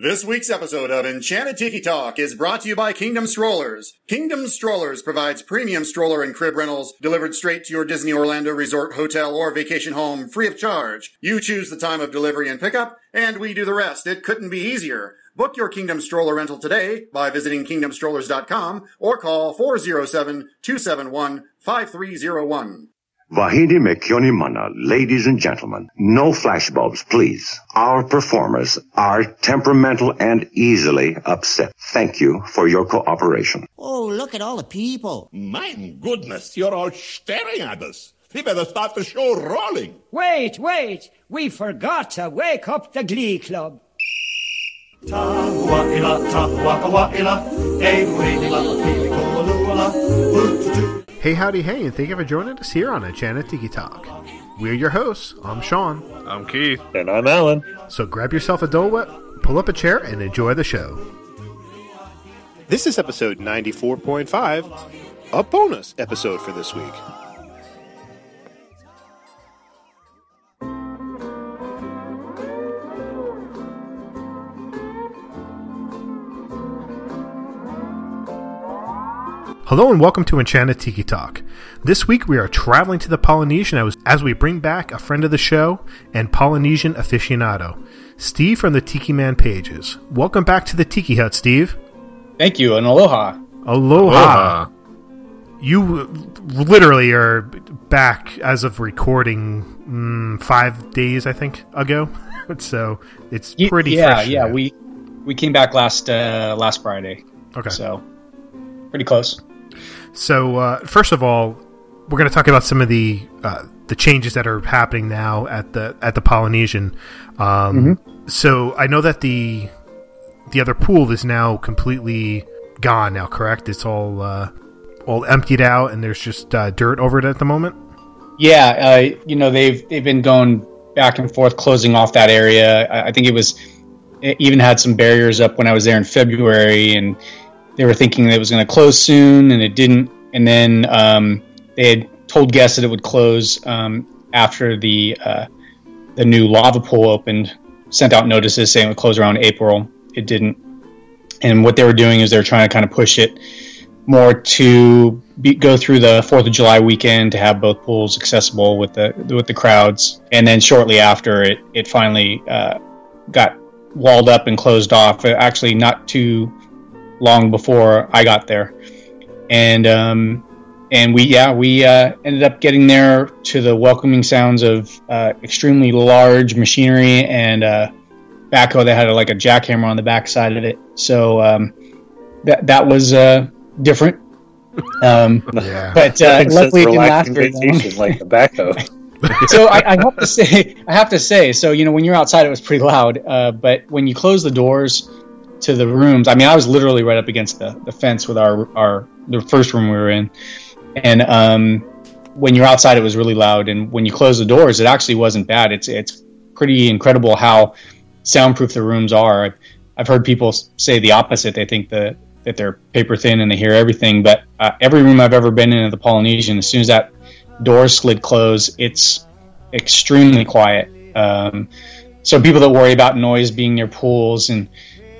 This week's episode of Enchanted Tiki Talk is brought to you by Kingdom Strollers. Kingdom Strollers provides premium stroller and crib rentals delivered straight to your Disney Orlando resort, hotel, or vacation home free of charge. You choose the time of delivery and pickup, and we do the rest. It couldn't be easier. Book your Kingdom Stroller rental today by visiting kingdomstrollers.com or call 407-271-5301. Vahidi Mekyoni Mana, ladies and gentlemen, no flashbulbs, please. Our performers are temperamental and easily upset. Thank you for your cooperation. Oh, look at all the people. My goodness, you're all staring at us. We better start the show rolling. Wait, wait. We forgot to wake up the Glee Club. Hey, howdy, hey, and thank you for joining us here on Enchanted Tiki Talk. We're your hosts. I'm Sean. I'm Keith. And I'm Alan. So grab yourself a Dole Whip, pull up a chair, and enjoy the show. This is episode 94.5, a bonus episode for this week. Hello and welcome to Enchanted Tiki Talk. This week we are traveling to the Polynesian as- as we bring back a friend of the show and Polynesian aficionado, Steve from the Tiki Man pages. Welcome back to the Tiki Hut, Steve. Thank you, and aloha. Aloha. You literally are back as of recording mm, five days, I think, ago. so it's pretty yeah, fresh. yeah. now. We we came back last uh, last Friday, okay. so pretty close. So uh, first of all, we're going to talk about some of the uh, the changes that are happening now at the at the Polynesian. Um, So I know that the the other pool is now completely gone. Now, correct? It's all uh, all emptied out, and there's just uh, dirt over it at the moment. Yeah, uh, you know they've they've been going back and forth, closing off that area. I, I think it was it even had some barriers up when I was there in February, and they were thinking that it was going to close soon, and it didn't. And then um, they had told guests that it would close um, after the uh, the new lava pool opened. Sent out notices saying it would close around April. It didn't. And what they were doing is they were trying to kind of push it more to be, go through the Fourth of July weekend to have both pools accessible with the with the crowds, and then shortly after it it finally uh, got walled up and closed off. Actually, not too long before I got there, and um, and we yeah we uh, ended up getting there to the welcoming sounds of uh, extremely large machinery and uh, backhoe that had a, like a jackhammer on the backside of it. So um, that that was uh, different. Um, Yeah. but uh, luckily it didn't last very long. like the backhoe. so I, I have to say, I have to say, so you know, when you're outside, it was pretty loud. Uh, but when you close the doors to the rooms, I mean, I was literally right up against the, the fence with our our the first room we were in, and um, when you're outside, it was really loud. And when you close the doors, it actually wasn't bad. It's it's pretty incredible how soundproof the rooms are. I've, I've heard people say the opposite. They think that that they're paper thin and they hear everything. But uh, every room I've ever been in at the Polynesian, as soon as that door slid close, it's extremely quiet. Um, so people that worry about noise being near pools and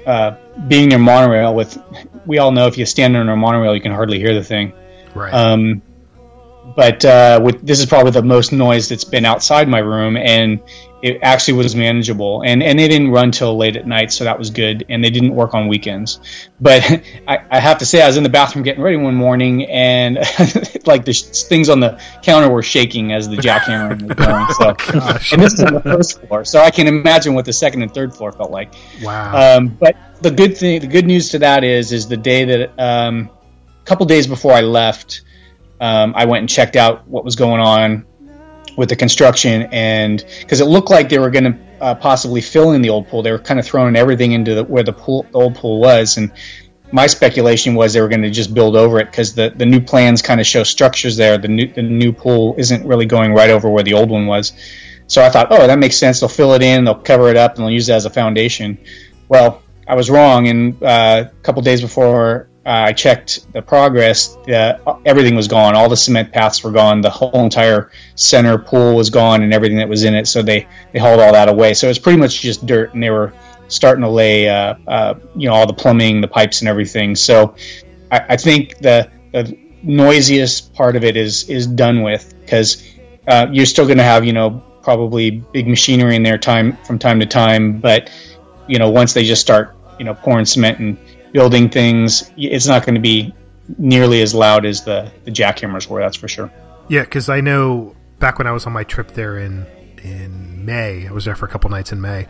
uh, being near monorail, with we all know if you stand on a monorail, you can hardly hear the thing. Right. Um, but uh, with this is probably the most noise that's been outside my room, and it actually was manageable. And and they didn't run till late at night, so that was good. And they didn't work on weekends. But I, I have to say, I was in the bathroom getting ready one morning, and like the sh- things on the counter were shaking as the jackhammer was going. So, Gosh. and this is on the first floor, so I can imagine what the second and third floor felt like. wow. Um, but the good thing, the good news to that is, is the day that um, a couple days before I left, um, I went and checked out what was going on with the construction, and because it looked like they were going to uh, possibly fill in the old pool, they were kind of throwing everything into the, where the pool, the old pool was, and my speculation was they were going to just build over it because the, the new plans kind of show structures there. The new the new pool isn't really going right over where the old one was. So I thought, oh, that makes sense. They'll fill it in, they'll cover it up, and they'll use it as a foundation. Well, I was wrong, and uh, a couple days before I checked the progress, uh, everything was gone. All the cement paths were gone. The whole entire center pool was gone, and everything that was in it. So they they hauled all that away. So it's pretty much just dirt, and they were starting to lay, uh, uh, you know, all the plumbing, the pipes, and everything. So I, I think the, the noisiest part of it is is done with because uh, you're still going to have, you know, probably big machinery in there time from time to time, but you know, once they just start, you know, pouring cement and building things, it's not going to be nearly as loud as the the jackhammers were. That's for sure. Yeah, because I know back when I was on my trip there in in May, I was there for a couple nights in May.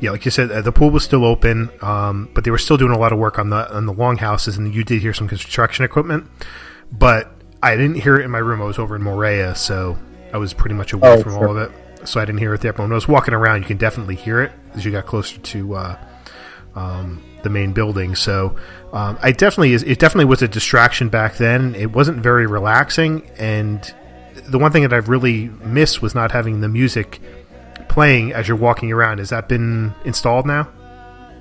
Yeah, like you said, uh, the pool was still open, um, but they were still doing a lot of work on the on the longhouses, and you did hear some construction equipment. But I didn't hear it in my room. I was over in Moorea, so I was pretty much away Oh, from sure. all of it. So I didn't hear it there. But when I was walking around, you can definitely hear it as you got closer to uh, um, the main building. So um, I definitely. It definitely was a distraction back then. It wasn't very relaxing, and the one thing that I've really missed was not having the music playing as you're walking around. Has that been installed now?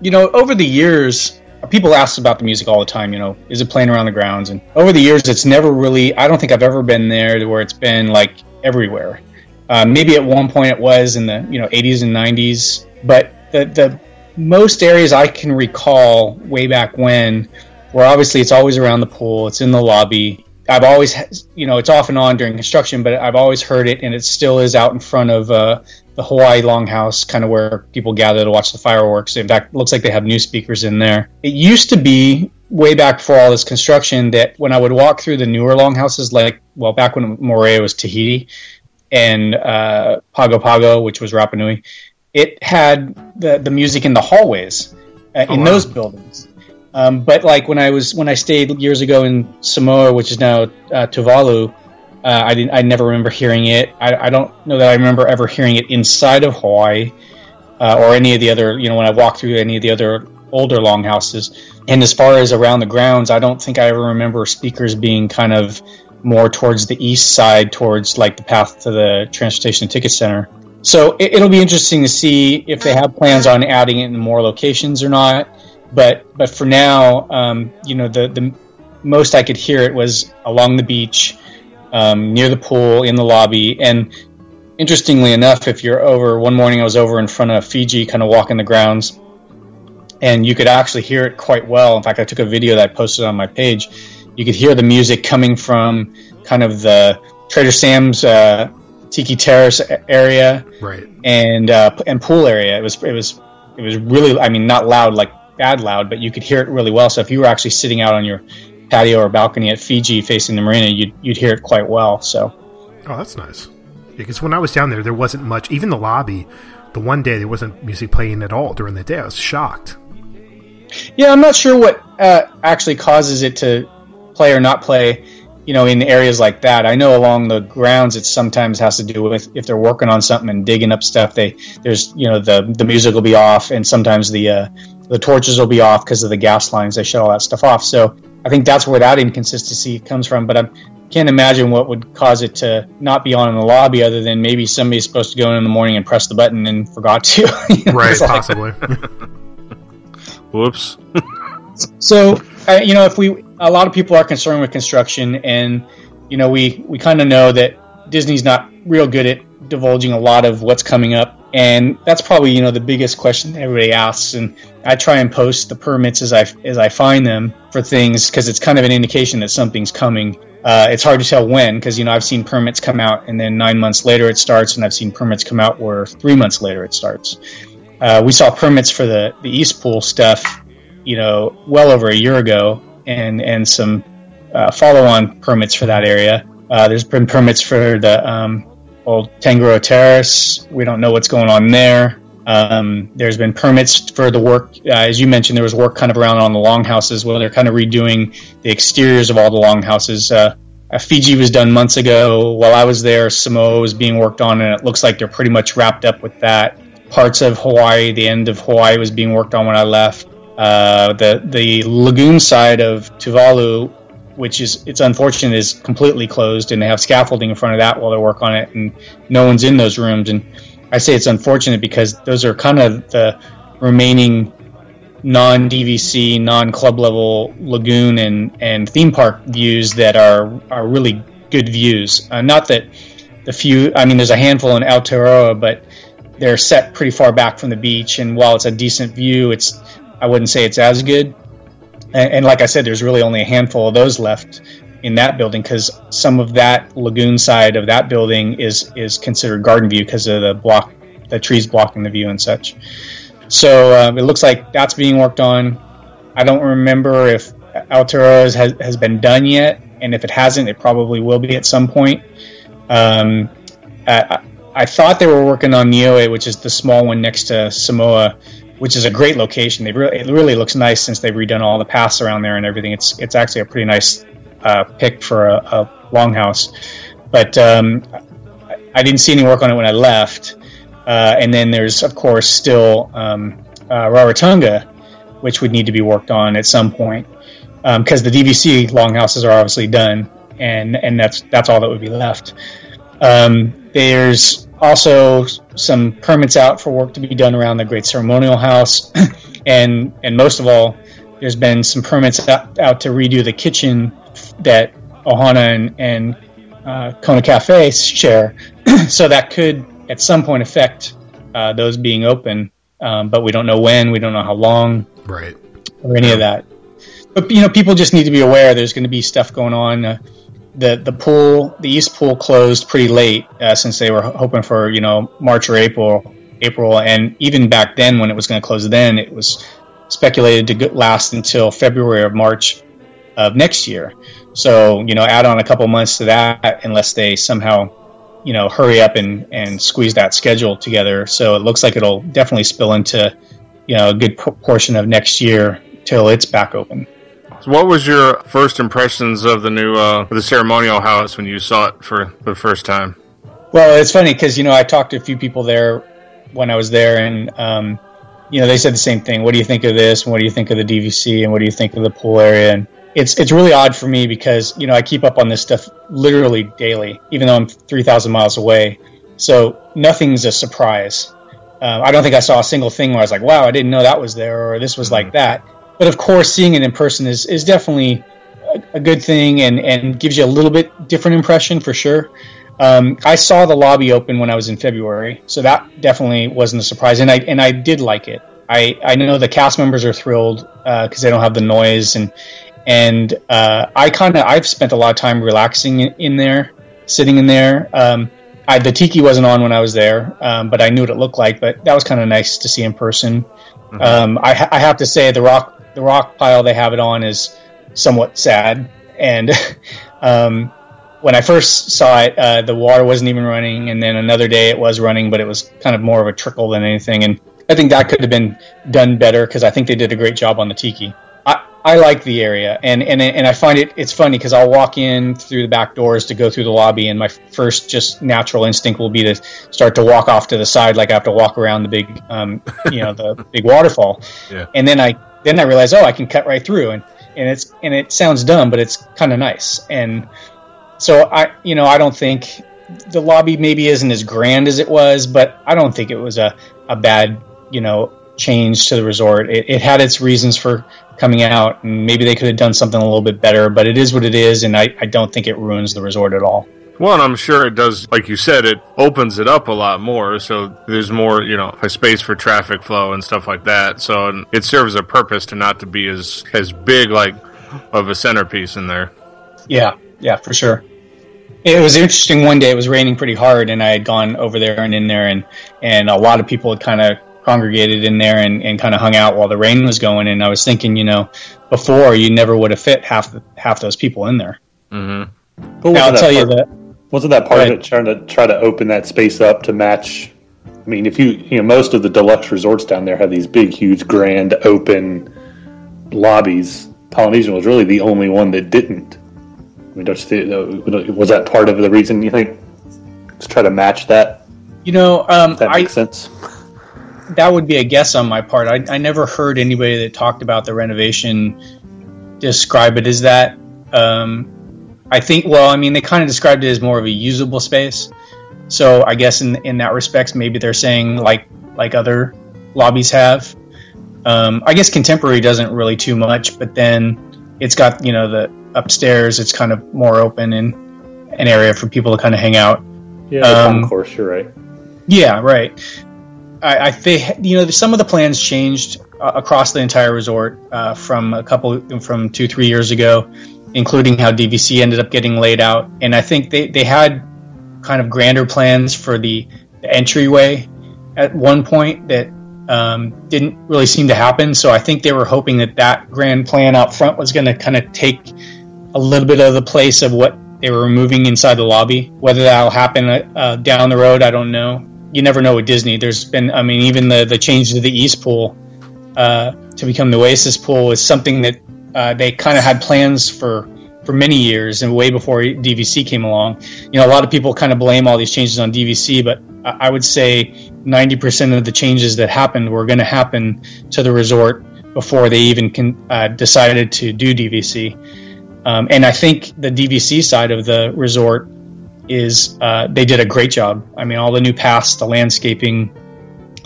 you know, over the years, people ask about the music all the time. You know, is it playing around the grounds? And over the years, it's never really. I don't think I've ever been there where it's been like everywhere. Uh, maybe at one point it was in the you know 80s and 90s, but the the most areas I can recall way back when, where obviously it's always around the pool, it's in the lobby. I've always, you know, it's off and on during construction, but I've always heard it, and it still is out in front of uh, the Hawaii Longhouse, kind of where people gather to watch the fireworks. In fact, it looks like they have new speakers in there. It used to be way back before all this construction that when I would walk through the newer longhouses, like well, back when Moorea was Tahiti and uh, Pago Pago, which was Rapa Nui, it had the the music in the hallways uh, in wow. those buildings. Um, but like when I was when I stayed years ago in Samoa, which is now uh, Tuvalu, uh, I didn't. I never remember hearing it. I, I don't know that I remember ever hearing it inside of Hawaii uh, or any of the other. You know, when I walked through any of the other older longhouses. And as far as around the grounds, I don't think I ever remember speakers being kind of more towards the east side, towards like the path to the transportation ticket center. So it, it'll be interesting to see if they have plans on adding it in more locations or not. But but for now, um, you know, the the most I could hear it was along the beach, um, near the pool, in the lobby, and interestingly enough, if you're over one morning, I was over in front of Fiji, kind of walking the grounds, and you could actually hear it quite well. In fact, I took a video that I posted on my page. You could hear the music coming from kind of the Trader Sam's uh, Tiki Terrace area Right. and uh, and pool area. It was it was it was really I mean not loud like bad loud, but you could hear it really well. So if you were actually sitting out on your patio or balcony at Fiji facing the marina, you'd you'd hear it quite well. So Oh, that's nice. Because when I was down there, there wasn't much. Even the lobby, the one day there wasn't music playing at all during the day. I was shocked. yeah, I'm not sure what uh, actually causes it to play or not play. You know, in areas like that, I know along the grounds, it sometimes has to do with if they're working on something and digging up stuff. They there's you know the the music will be off, and sometimes the uh, the torches will be off because of the gas lines. They shut all that stuff off. So I think that's where that inconsistency comes from. But I can't imagine what would cause it to not be on in the lobby, other than maybe somebody's supposed to go in in the morning and press the button and forgot to. You know, Right, it's like- possibly. Whoops. so, uh, you know, if we, a lot of people are concerned with construction, and you know, we we kind of know that Disney's not real good at divulging a lot of what's coming up, and that's probably you know the biggest question that everybody asks. And I try and post the permits as I as I find them for things because it's kind of an indication that something's coming. Uh, it's hard to tell when because you know I've seen permits come out and then nine months later it starts, and I've seen permits come out where three months later it starts. Uh, we saw permits for the the East Pool stuff, you know, well over a year ago, and and some uh, follow-on permits for that area. Uh, there's been permits for the um, old Tangaroa Terrace. We don't know what's going on there. Um, there's been permits for the work, uh, as you mentioned. There was work kind of around on the longhouses where they're kind of redoing the exteriors of all the longhouses. Uh, Fiji was done months ago. While I was there, Samoa was being worked on, and it looks like they're pretty much wrapped up with that. Parts of Hawaii, the end of Hawaii was being worked on when I left. Uh, the the lagoon side of Tuvalu, which is it's unfortunate, is completely closed, and they have scaffolding in front of that while they work on it, and no one's in those rooms. And I say it's unfortunate because those are kind of the remaining non DVC, non club level lagoon and, and theme park views that are are really good views. Uh, not that the few, I mean, there's a handful in Aotearoa, but they're set pretty far back from the beach, and while it's a decent view, it's I wouldn't say it's as good. And, and like I said, there's really only a handful of those left in that building because some of that lagoon side of that building is is considered garden view because of the block, the trees blocking the view and such. So um, it looks like that's being worked on. I don't remember if Alturas has, has been done yet, and if it hasn't, it probably will be at some point. Um, I, I thought they were working on Niue, which is the small one next to Samoa, which is a great location. They really, it really looks nice since they've redone all the paths around there and everything. It's it's actually a pretty nice uh, pick for a, a longhouse. But um, I didn't see any work on it when I left. Uh, and then there's of course still um, uh, Rarotonga, which would need to be worked on at some point because um, the DVC longhouses are obviously done, and and that's that's all that would be left. Um, there's also some permits out for work to be done around the Great Ceremonial House, and and most of all, there's been some permits out, out to redo the kitchen that Ohana and, and uh, Kona Cafe share, so that could at some point affect uh, those being open, um, but we don't know when, we don't know how long, right, or any of that. But you know, people just need to be aware. There's going to be stuff going on. Uh, the the pool, the east pool closed pretty late uh, since they were hoping for you know March or April, April, and even back then when it was going to close, then it was speculated to last until February or March of next year. So you know, add on a couple months to that, unless they somehow you know hurry up and and squeeze that schedule together. So it looks like it'll definitely spill into you know a good portion of next year till it's back open. So what was your first impressions of the new uh, the ceremonial house when you saw it for the first time? Well, it's funny because you know I talked to a few people there when I was there, and um, you know they said the same thing. What do you think of this? And what do you think of the DVC? And what do you think of the pool area? And it's it's really odd for me because you know I keep up on this stuff literally daily, even though I'm three thousand miles away. So nothing's a surprise. Uh, I don't think I saw a single thing where I was like, "Wow, I didn't know that was there," or "This was like that." But of course, seeing it in person is is definitely a, a good thing and and gives you a little bit different impression for sure. Um, I saw the lobby open when I was in February, so that definitely wasn't a surprise, and I and I did like it. I, I know the cast members are thrilled because uh, they don't have the noise and and uh, I kind of I've spent a lot of time relaxing in there, sitting in there. Um, I, the tiki wasn't on when I was there, um, but I knew what it looked like. But that was kind of nice to see in person. Mm-hmm. Um, I, I, have to say the rock the rock pile they have it on is somewhat sad. And um, when I first saw it, uh, the water wasn't even running, and then another day it was running, but it was kind of more of a trickle than anything. And I think that could have been done better because I think they did a great job on the tiki. I like the area, and and and I find it it's funny because I'll walk in through the back doors to go through the lobby, and my first just natural instinct will be to start to walk off to the side, like I have to walk around the big, um, you know, the big waterfall, yeah. and then I then I realize, oh, I can cut right through, and and it's and it sounds dumb, but it's kind of nice, and so I, you know, I don't think the lobby maybe isn't as grand as it was, but I don't think it was a a bad, you know, change to the resort. It, it, had its reasons for coming out, and maybe they could have done something a little bit better. But it is what it is, and I, I don't think it ruins the resort at all. Well, I'm sure it does, like you said, it opens it up a lot more. So there's more, you know, a space for traffic flow and stuff like that. So it serves a purpose to not to be as as big like of a centerpiece in there. Yeah, yeah, for sure. It was interesting. One day it was raining pretty hard, and I had gone over there and in there, and and a lot of people had kind of congregated in there and, and kind of hung out while the rain was going. And I was thinking, you know, before you never would have fit half half those people in there. Mm-hmm. But I'll tell part, you that wasn't that part of it trying to try to open that space up to match. I mean, if you you know most of the deluxe resorts down there have these big, huge, grand, open lobbies. Polynesian was really the only one that didn't. I mean, don't you, was that part of the reason you think to try to match that? You know, um, that makes I, sense that would be a guess on my part. I, I never heard anybody that talked about the renovation describe it as that. Um, I think, well, I mean, they kind of described it as more of a usable space. So I guess in in that respects, maybe they're saying like like other lobbies have. Um, I guess contemporary doesn't really too much, but then it's got you know the upstairs. It's kind of more open and an area for people to kind of hang out. Yeah, um, course You're right. Yeah, right. I, I think you know some of the plans changed uh, across the entire resort uh, from a couple from two three years ago, including how DVC ended up getting laid out. And I think they they had kind of grander plans for the, the entryway at one point that um, didn't really seem to happen. So I think they were hoping that that grand plan out front was going to kind of take a little bit of the place of what they were removing inside the lobby. Whether that'll happen uh, down the road, I don't know. You never know with Disney. There's been, I mean, even the the change to the East Pool uh, to become the Oasis Pool is something that uh, they kind of had plans for for many years and way before DVC came along. You know, a lot of people kind of blame all these changes on DVC, but I would say 90% of the changes that happened were going to happen to the resort before they even uh, decided to do DVC. Um, and I think the DVC side of the resort is uh, they did a great job. I mean, all the new paths, the landscaping,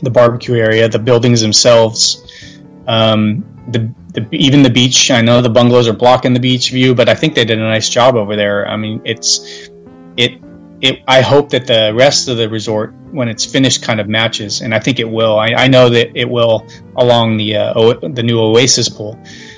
the barbecue area, the buildings themselves, um, the, the even the beach. I know the bungalows are blocking the beach view, but I think they did a nice job over there. I mean, it's it it, I hope that the rest of the resort, when it's finished, kind of matches, and I think it will. I, I know that it will along the uh, o- the new Oasis pool.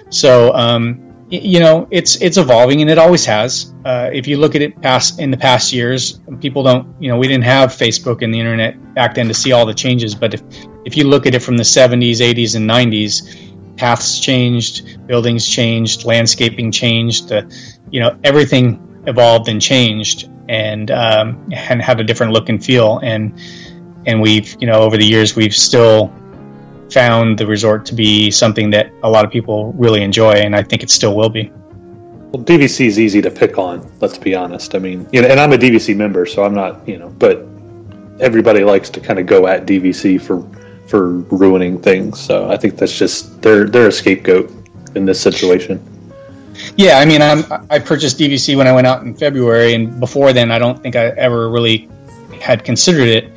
So um, you know, it's it's evolving, and it always has. Uh, if you look at it past in the past years, people don't. You know, we didn't have Facebook and the internet back then to see all the changes. But if if you look at it from the 70s, 80s, and 90s, paths changed, buildings changed, landscaping changed. The you know everything evolved and changed and um, and have a different look and feel. And and we've you know over the years we've still found the resort to be something that a lot of people really enjoy, and I think it still will be. Well, DVC is easy to pick on. Let's be honest. I mean, you know, and I'm a DVC member, so I'm not, you know, but everybody likes to kind of go at DVC for for ruining things. So I think that's just they're they're a scapegoat in this situation. Yeah, I mean, I'm, I purchased DVC when I went out in February, and before then, I don't think I ever really had considered it.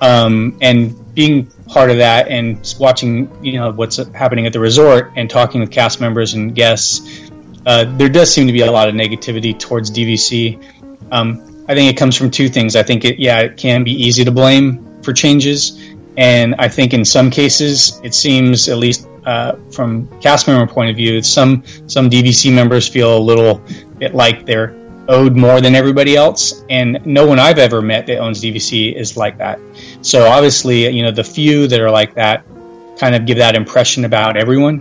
Um, and being part of that and watching, you know, what's happening at the resort and talking with cast members and guests, uh, there does seem to be a lot of negativity towards DVC. Um, I think it comes from two things. I think it, yeah, it can be easy to blame for changes, and I think in some cases, it seems, at least uh, from cast member point of view, some some DVC members feel a little bit like they're owed more than everybody else, and no one I've ever met that owns DVC is like that. So obviously, you know, the few that are like that kind of give that impression about everyone,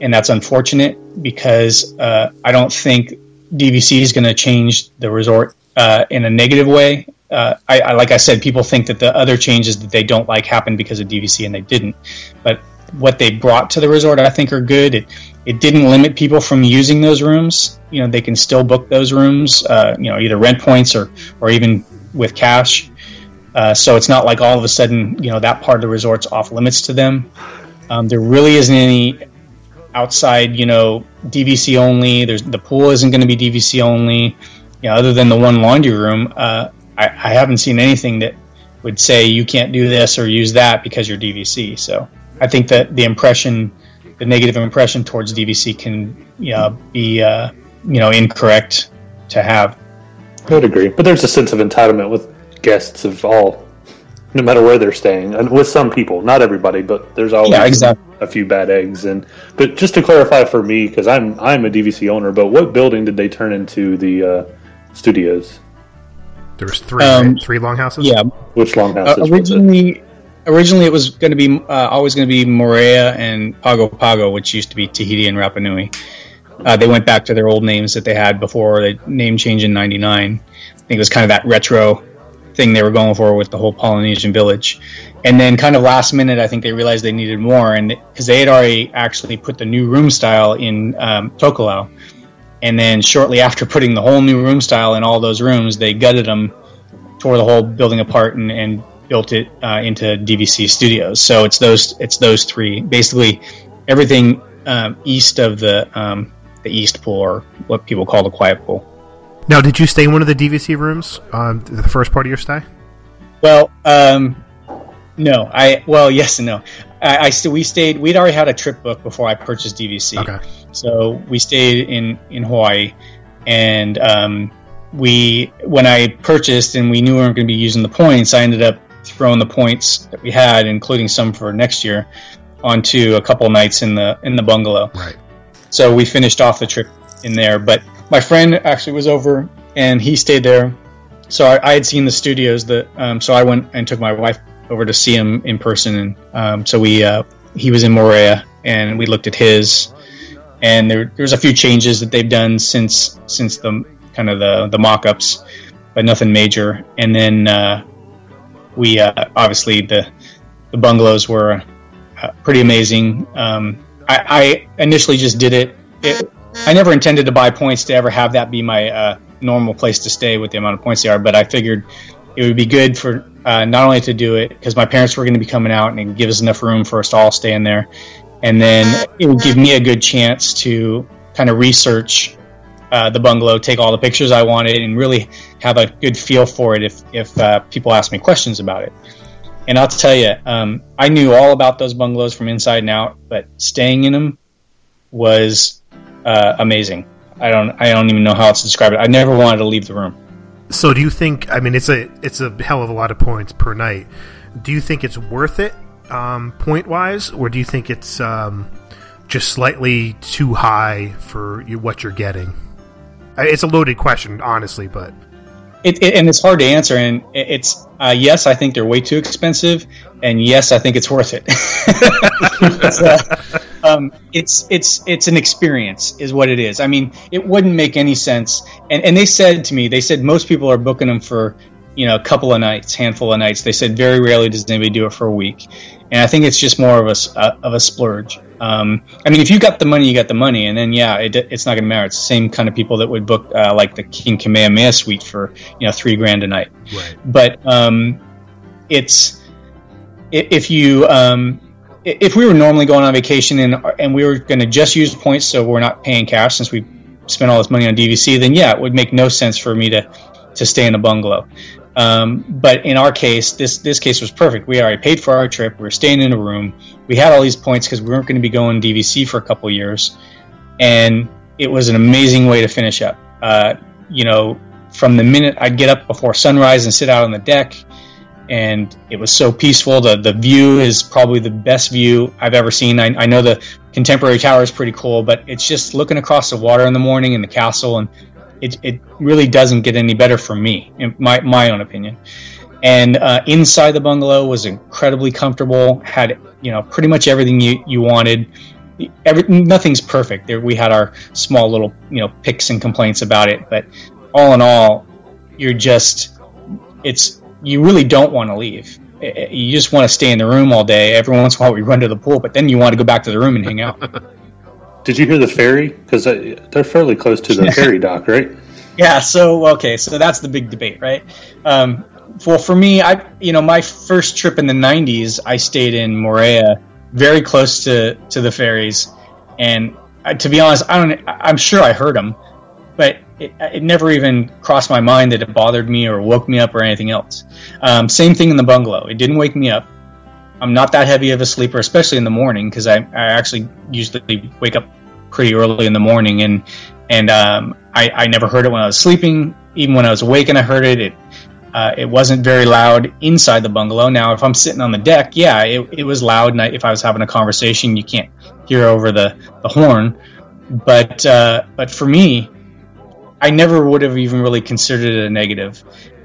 and that's unfortunate because uh, I don't think DVC is going to change the resort uh, in a negative way uh, I, I, like I said, people think that the other changes that they don't like happened because of DVC, and they didn't. But what they brought to the resort, I think, are good. It it didn't limit people from using those rooms. You know, they can still book those rooms. Uh, you know, either rent points or or even with cash. Uh, so it's not like all of a sudden, you know, that part of the resort's off limits to them. Um, there really isn't any outside, you know, DVC only. There's the pool isn't going to be DVC only. You know, other than the one laundry room, uh, I, I haven't seen anything that would say you can't do this or use that because you're DVC. So I think that the impression, the negative impression towards DVC can you know, be uh, you know incorrect to have. I would agree, but there's a sense of entitlement with guests of all, no matter where they're staying, and with some people, not everybody, but there's always yeah, exactly. a few bad eggs. And but just to clarify for me, because I'm I'm a DVC owner, but what building did they turn into the uh, studios? There was three, um, right? three longhouses. Yeah, which longhouses? Uh, originally, it? originally it was going to be uh, always going to be Moorea and Pago Pago, which used to be Tahiti and Rapa Nui. Uh, they went back to their old names that they had before the name change in '99. I think it was kind of that retro thing they were going for with the whole Polynesian village. And then, kind of last minute, I think they realized they needed more, and because they had already actually put the new room style in um, Tokelau, and then shortly after putting the whole new room style in all those rooms, they gutted them, tore the whole building apart, and, and built it uh, into DVC Studios. So it's those it's those three. Basically, everything um, east of the um, the East Pool, or what people call the Quiet Pool. Now, did you stay in one of the DVC rooms on the first part of your stay? Well, um, no. I well, yes and no. I, I still we stayed. We'd already had a trip booked before I purchased DVC. Okay. So we stayed in in Hawaii, and um, we when I purchased and we knew we weren't going to be using the points, I ended up throwing the points that we had, including some for next year, onto a couple nights in the in the bungalow. Right. So we finished off the trip in there. But my friend actually was over and he stayed there. So I, I had seen the studios that, um, so I went and took my wife over to see him in person. And um, so we, uh, he was in Moorea and we looked at his. And there, there was a few changes that they've done since since the kind of the the mock-ups, but nothing major. And then uh, we uh, obviously the the bungalows were uh, pretty amazing. Um, I, I, initially just did it. it. I never intended to buy points to ever have that be my uh, normal place to stay with the amount of points they are, but I figured it would be good for uh, not only to do it because my parents were going to be coming out and give us enough room for us to all stay in there, and then it would give me a good chance to kind of research uh, the bungalow, take all the pictures I wanted, and really have a good feel for it if if uh, people ask me questions about it. And I'll tell you, um, I knew all about those bungalows from inside and out, but staying in them was uh, amazing. I don't I don't even know how else to describe it. I never wanted to leave the room. So do you think? I mean, it's a it's a hell of a lot of points per night. Do you think it's worth it um, point wise, or do you think it's um, just slightly too high for you, what you're getting? It's a loaded question, honestly, but it, it, and it's hard to answer. And it's uh, yes, I think they're way too expensive, and yes, I think it's worth it. uh, um, it's it's it's an experience, is what it is. I mean, it wouldn't make any sense. And and they said to me, they said most people are booking them for you know a couple of nights, handful of nights. They said very rarely does anybody do it for a week, and I think it's just more of a uh, of a splurge. Um, I mean, if you got the money, you got the money, and then yeah, it, it's not going to matter. It's the same kind of people that would book uh, like the King Kamehameha suite for you know three grand a night. Right. But um, it's if you um, if we were normally going on vacation and and we were going to just use points, so we're not paying cash since we spent all this money on DVC, then yeah, it would make no sense for me to to stay in a bungalow. Um, but in our case, this this case was perfect. We already paid for our trip. We were staying in a room. We had all these points because we weren't going to be going DVC for a couple years, and it was an amazing way to finish up. Uh, you know, from the minute I'd get up before sunrise and sit out on the deck, and it was so peaceful. The the view is probably the best view I've ever seen. I, I know the contemporary tower is pretty cool, but it's just looking across the water in the morning and the castle and it, it really doesn't get any better for me, in my, my own opinion. And uh, inside the bungalow was incredibly comfortable, had you know pretty much everything you, you wanted. Every, nothing's perfect. There, we had our small little you know picks and complaints about it, but all in all, you're just it's you really don't want to leave. You just want to stay in the room all day. Every once in a while, we run to the pool, but then you want to go back to the room and hang out. Did you hear the ferry? Because they're fairly close to the ferry dock, right? Yeah. So okay, so that's the big debate, right? Um, well, for me, I you know my first trip in the '90s, I stayed in Moorea, very close to to the ferries, and uh, to be honest, I don't. I'm sure I heard them, but it, it, never even crossed my mind that it bothered me or woke me up or anything else. Um, same thing in the bungalow. It didn't wake me up. I'm not that heavy of a sleeper, especially in the morning, because I, I actually usually wake up pretty early in the morning, and and um, I, I never heard it when I was sleeping. Even when I was awake and I heard it, it uh, it wasn't very loud inside the bungalow. Now, if I'm sitting on the deck, yeah, it, it was loud. And I, if I was having a conversation, you can't hear over the, the horn. But uh, but for me, I never would have even really considered it a negative.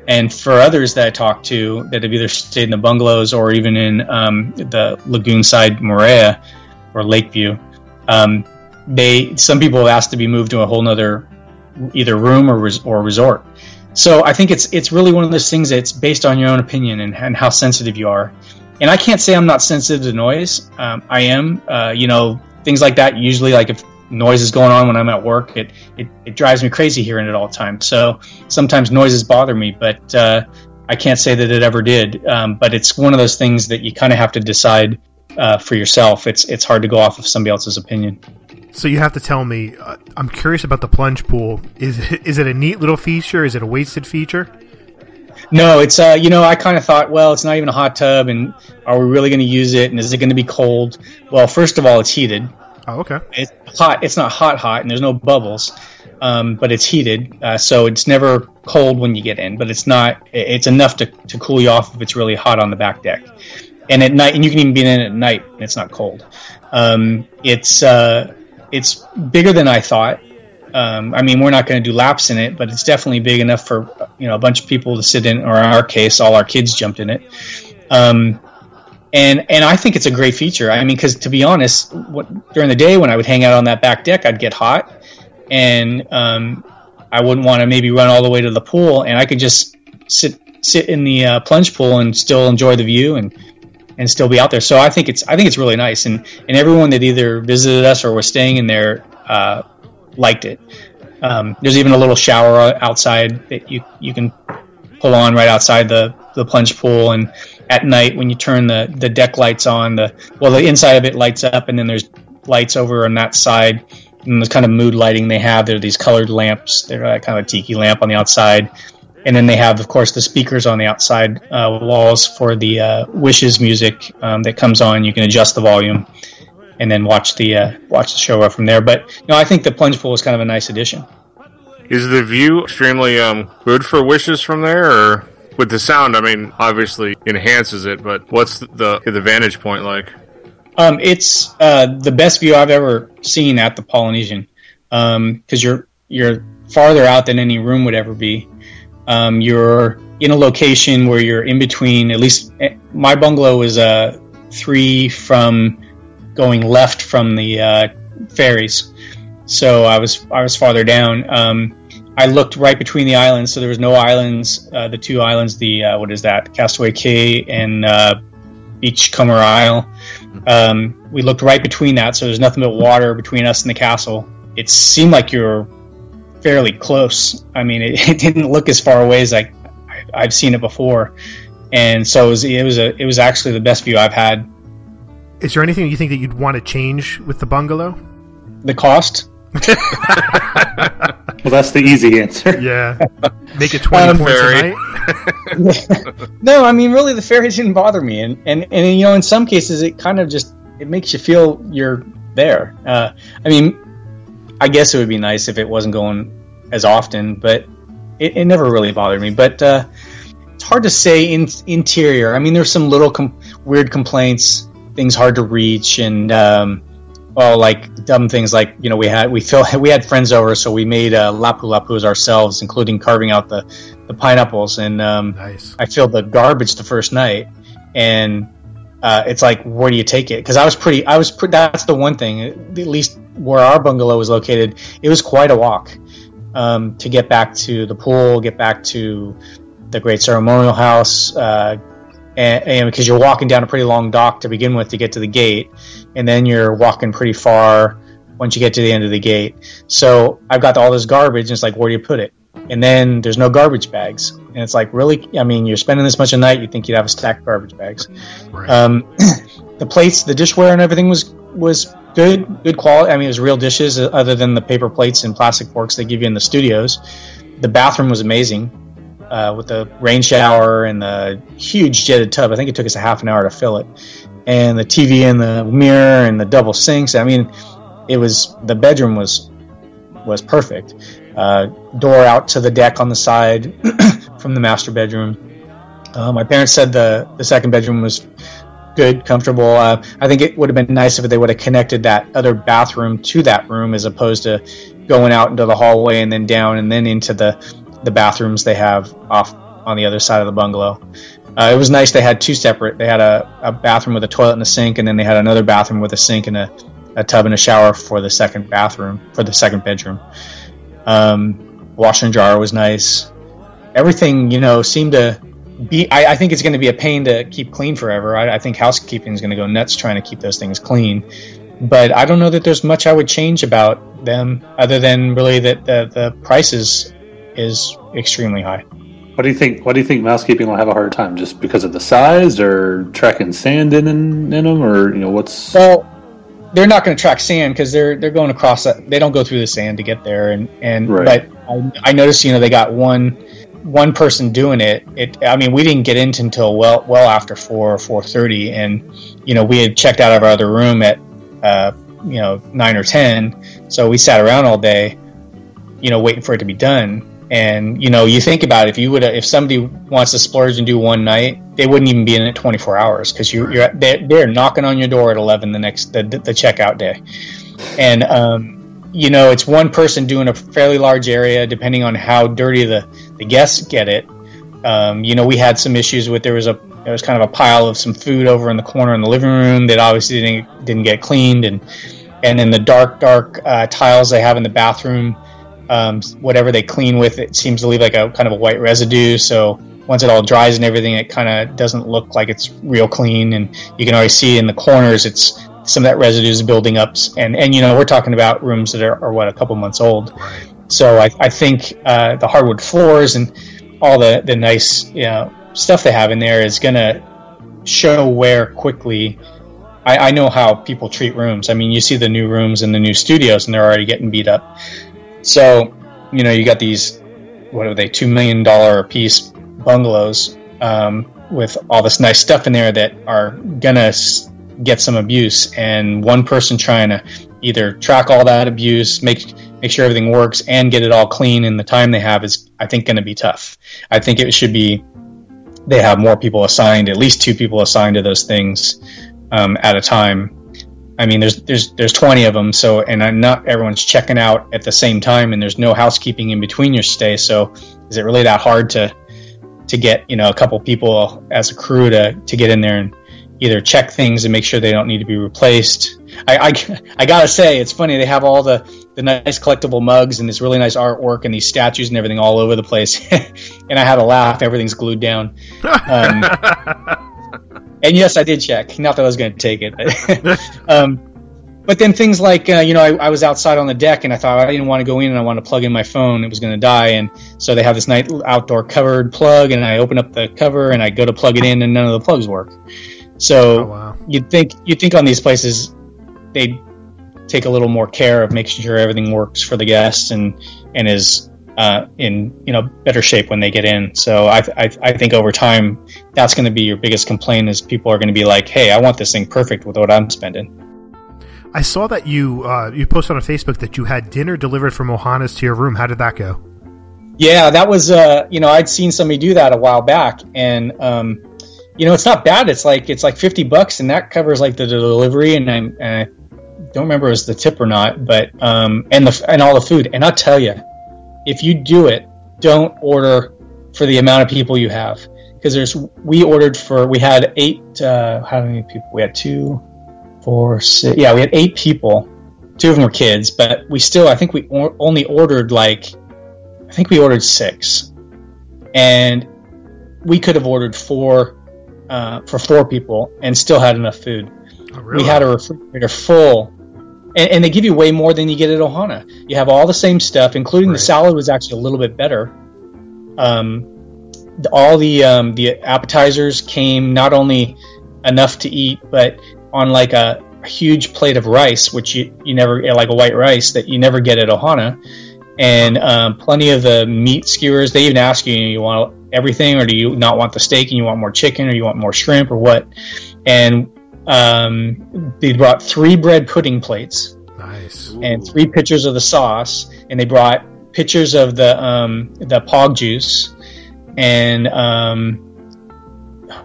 And for others that I talked to that have either stayed in the bungalows or even in um, the lagoon side Moorea or Lakeview, um, they some people have asked to be moved to a whole nother either room or res- or resort. So I think it's it's really one of those things that's based on your own opinion and, and how sensitive you are. And I can't say I'm not sensitive to noise. Um, I am. Uh, you know, things like that. Usually, like if noise is going on when I'm at work, it, it, it drives me crazy hearing it all the time. So sometimes noises bother me, but uh, I can't say that it ever did. Um, but it's one of those things that you kind of have to decide uh, for yourself. It's it's hard to go off of somebody else's opinion. So you have to tell me. Uh, I'm curious about the plunge pool. Is is it a neat little feature? Is it a wasted feature? No, it's uh, you know, I kind of thought, well, it's not even a hot tub, and are we really going to use it? And is it going to be cold? Well, first of all, it's heated. Oh, okay. It's hot. It's not hot, hot, and there's no bubbles. um, but it's heated, uh, so it's never cold when you get in. But it's not. It's enough to, to cool you off if it's really hot on the back deck. And at night, and you can even be in at night, and it's not cold. Um, it's uh, it's bigger than I thought. Um, I mean, we're not going to do laps in it, but it's definitely big enough for you know a bunch of people to sit in. Or in our case, all our kids jumped in it. Um, and and I think it's a great feature. I mean, because to be honest, what, during the day when I would hang out on that back deck, I'd get hot, and um, I wouldn't want to maybe run all the way to the pool, and I could just sit sit in the uh, plunge pool and still enjoy the view and and still be out there. So I think it's I think it's really nice, and and everyone that either visited us or was staying in there uh, liked it. Um, there's even a little shower outside that you you can pull on right outside the the plunge pool and at night when you turn the, the deck lights on, the well the inside of it lights up, and then there's lights over on that side, and the kind of mood lighting they have. They're these colored lamps. They're uh, kind of a tiki lamp on the outside, and then they have, of course, the speakers on the outside uh, walls for the uh, Wishes music um, that comes on. You can adjust the volume, and then watch the uh, watch the show from there. But you know, I think the plunge pool is kind of a nice addition. Is the view extremely um, good for Wishes from there, or? With the sound, I mean, obviously enhances it, but what's the the vantage point like? Um, it's uh, the best view I've ever seen at the Polynesian because um, you're you're farther out than any room would ever be. Um, you're in a location where you're in between. At least eh, my bungalow was uh, three from going left from the uh, ferries, so I was I was farther down. Um, I looked right between the islands, so there was no islands. Uh, the two islands, the uh, what is that, Castaway Cay and uh, Beachcomber Isle. Um, we looked right between that, so there's nothing but water between us and the castle. It seemed like you were fairly close. I mean, it, it didn't look as far away as I, I have seen it before, and so it was, it was a it was actually the best view I've had. Is there anything you think that you'd want to change with the bungalow? The cost. Well, that's the easy answer. Yeah, make it twenty um, points a night. no, I mean, really, the ferries didn't bother me, and, and and you know, in some cases, it kind of just it makes you feel you're there. Uh, I mean, I guess it would be nice if it wasn't going as often, but it, it never really bothered me. But uh, it's hard to say in interior. I mean, there's some little com- weird complaints, things hard to reach, and um, well, like dumb things like you know we had we feel we had friends over, so we made uh, lapu lapus ourselves, including carving out the, the pineapples. And um, nice. I filled the garbage the first night, and uh, it's like where do you take it? Because I was pretty, I was pre- that's the one thing. At least where our bungalow was located, it was quite a walk um, to get back to the pool, get back to the Great Ceremonial House. Uh, and, and, because you're walking down a pretty long dock to begin with to get to the gate, and then you're walking pretty far once you get to the end of the gate. So I've got all this garbage, and it's like, where do you put it? And then there's no garbage bags, and it's like, really? I mean, you're spending this much a night, you think you'd have a stack of garbage bags. Right. Um, the plates, the dishware, and everything was was good, good quality. I mean, it was real dishes, other than the paper plates and plastic forks they give you in the studios. The bathroom was amazing uh, with the rain shower and the huge jetted tub. I think it took us a half an hour to fill it, and the TV and the mirror and the double sinks. I mean, it was the bedroom was was perfect. Uh, door out to the deck on the side from the master bedroom. Uh, my parents said the the second bedroom was good, comfortable. Uh, I think it would have been nice if they would have connected that other bathroom to that room as opposed to going out into the hallway and then down and then into the the bathrooms they have off on the other side of the bungalow. Uh, it was nice. They had two separate. They had a, a bathroom with a toilet and a sink, and then they had another bathroom with a sink and a, a tub and a shower for the second bathroom for the second bedroom. Um, washer and dryer was nice. Everything you know seemed to be. I, I think it's going to be a pain to keep clean forever. I, I think housekeeping is going to go nuts trying to keep those things clean. But I don't know that there's much I would change about them, other than really that the, the prices is extremely high. What do you think? What do you think mousekeeping will have a hard time just because of the size, or tracking sand in in, in them, or you know what's? Well, they're not going to track sand because they're they're going across. They don't go through the sand to get there, and and right. but I, I noticed you know they got one one person doing it. It I mean we didn't get into until well well after four or four thirty, and you know we had checked out of our other room at uh, you know nine or ten, so we sat around all day you know, waiting for it to be done. And you know, you think about it, if you would, if somebody wants to splurge and do one night, they wouldn't even be in it 24 hours because you, you're they're, they're knocking on your door at 11 the next the, the checkout day, and um, you know, it's one person doing a fairly large area, depending on how dirty the the guests get it. Um, you know, we had some issues with there was a there was kind of a pile of some food over in the corner in the living room that obviously didn't didn't get cleaned, and and then the dark dark uh, tiles they have in the bathroom um, whatever they clean with it seems to leave like a kind of a white residue. So once it all dries and everything, it kind of doesn't look like it's real clean. And you can always see in the corners, it's some of that residue is building up. And and you know we're talking about rooms that are, are what a couple months old. So I, I think uh, the hardwood floors and all the the nice you know stuff they have in there is gonna show wear quickly. I, I know how people treat rooms. I mean, you see the new rooms in the new studios, and they're already getting beat up. So, you know, you got these, what are they, $2 million a piece bungalows um, with all this nice stuff in there that are going to get some abuse. And one person trying to either track all that abuse, make make sure everything works, and get it all clean in the time they have is, I think, going to be tough. I think it should be they have more people assigned, at least two people assigned to those things um, at a time, I mean, there's there's there's 20 of them, so and not everyone's checking out at the same time, and there's no housekeeping in between your stay. So, is it really that hard to to get you know a couple people as a crew to to get in there and either check things and make sure they don't need to be replaced? I I, I gotta say, it's funny they have all the the nice collectible mugs and this really nice artwork and these statues and everything all over the place, and I had a laugh. Everything's glued down. Um, and yes, I did check. Not that I was going to take it, but, um, but then things like uh, you know, I, I, was outside on the deck and I thought I didn't want to go in and I want to plug in my phone. It was going to die, and so they have this nice outdoor covered plug, and I open up the cover and I go to plug it in, and none of the plugs work. So oh, wow. you'd think you'd think on these places they'd take a little more care of making sure everything works for the guests and and is uh, in you know better shape when they get in. So I, I, I think over time that's going to be your biggest complaint is people are going to be like, hey, I want this thing perfect with what I'm spending. I saw that you uh, you posted on Facebook that you had dinner delivered from Ohana's to your room. How did that go? Yeah, that was uh, you know I'd seen somebody do that a while back, and um, you know it's not bad. It's like it's like fifty bucks, and that covers like the delivery, and, I, and I don't remember it was the tip or not, but um, and the and all the food. And I'll tell you, if you do it, don't order for the amount of people you have. Because there's we ordered for we had eight uh, how many people? We had two four six yeah we had eight people. Two of them were kids but we still i think we or- only ordered like i think we ordered six. And we could have ordered four uh, for four people and still had enough food. Oh, really? we had a refrigerator full and, and, they give you way more than you get at Ohana. You have all the same stuff, including right. the salad was actually a little bit better. Um, all the um, the appetizers came not only enough to eat, but on like a, a, huge plate of rice, which you, you never like a white rice that you never get at Ohana, and um, plenty of the meat skewers. They even ask you, you want everything, or do you not want the steak and you want more chicken, or you want more shrimp, or what? And um, they brought three bread pudding plates. Nice. And three pitchers of the sauce, and they brought pitchers of the um, the pog juice, and um,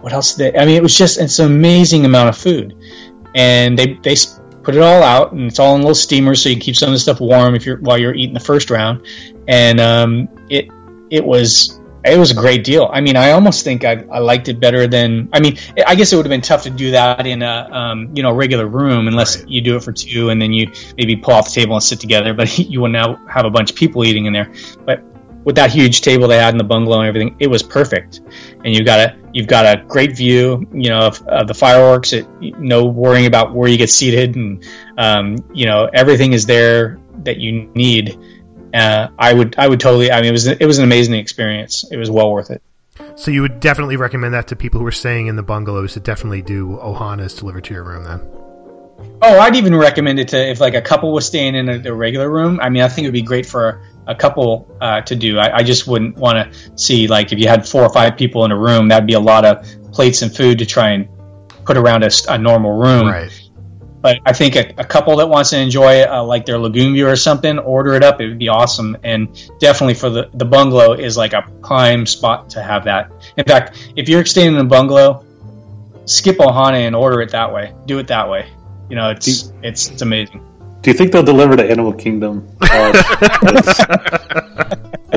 what else? Did they, I mean, it was just it's an amazing amount of food, and they they put it all out, and it's all in little steamers, so you keep some of the stuff warm if you're while you're eating the first round, and um, it it was it was a great deal. I mean, I almost think I, I liked it better than. I mean, I guess it would have been tough to do that in a um, you know regular room unless right. you do it for two and then you maybe pull off the table and sit together. But you will now have a bunch of people eating in there. But with that huge table they had in the bungalow and everything, it was perfect. And you've got a you've got a great view, you know, of, of the fireworks. It, no worrying about where you get seated, and um, you know everything is there that you need uh, I would I would totally. I mean, it was it was an amazing experience. It was well worth it. So you would definitely recommend that to people who are staying in the bungalows to definitely do Ohana's delivered to your room then. Oh, I'd even recommend it to if like a couple was staying in a, a regular room. I mean, I think it would be great for a, a couple uh, to do. I, I just wouldn't want to see like if you had four or five people in a room, that'd be a lot of plates and food to try and put around a, a normal room. Right. But I think a, a couple that wants to enjoy it, uh, like their lagoon view or something, order it up. It would be awesome, and definitely for the the bungalow is like a prime spot to have that. In fact, if you're staying in a bungalow, skip Ohana and order it that way. Do it that way. You know, it's it's it's amazing. Do you think they'll deliver to Animal Kingdom?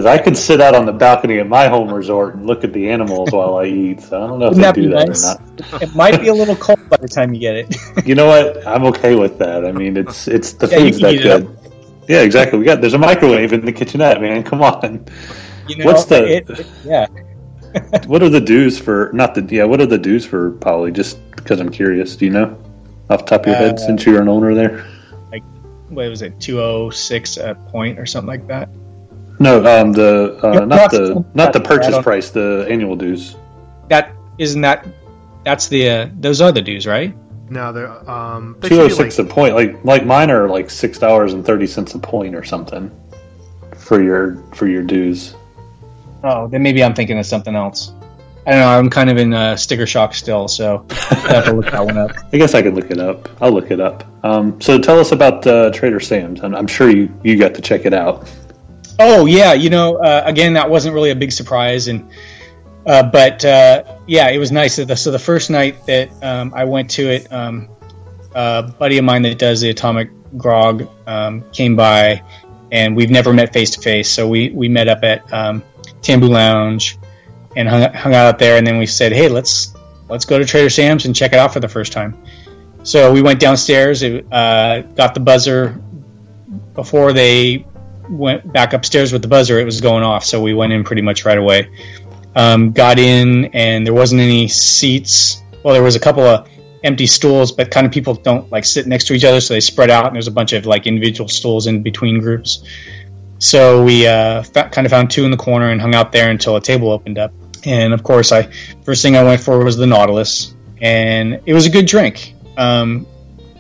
Because I could sit out on the balcony at my home resort and look at the animals while I eat. So I don't know if Wouldn't they that do that nice? or not. It might be a little cold by the time you get it. You know what? I'm okay with that. I mean, it's it's the Yeah, food's that good. Yeah, exactly. We got there's a microwave in the kitchenette, man. Come on. You know, What's the it- it- yeah? what are the dues for not the yeah? What are the dues for Polly? Just because I'm curious. Do you know off the top of your head Uh, since you're an owner there? Like, what was it, two oh six a point or something like that? No, um, the uh, not the not the purchase price, the annual dues. That isn't that. That's the uh, those are the dues, right? No, they're um they Two oh should be like a point. Like like mine are like six dollars and thirty cents a point or something for your for your dues. Oh, then maybe I'm thinking of something else. I don't know. I'm kind of in uh, sticker shock still, so I have to look that one up. I guess I could look it up. I'll look it up. Um, so tell us about uh, Trader Sam's. I'm, I'm sure you, you got to check it out. Oh yeah, you know, uh, again, that wasn't really a big surprise, and uh, but uh, yeah, it was nice. The, so the first night that um, I went to it, um, a buddy of mine that does the Atomic Grog um, came by, and we've never met face to face. So we we met up at um, Tambu Lounge and hung, hung out there, and then we said, hey, let's let's go to Trader Sam's and check it out for the first time. So we went downstairs, uh, got the buzzer before they went back upstairs with the buzzer, it was going off. So we went in pretty much right away. Um, got in, and there wasn't any seats. Well, there was a couple of empty stools, but kind of people don't like sit next to each other, so they spread out, and there's a bunch of like individual stools in between groups. So we uh, kind of found two in the corner and hung out there until a table opened up. And of course, I first thing I went for was the Nautilus, and it was a good drink. Um,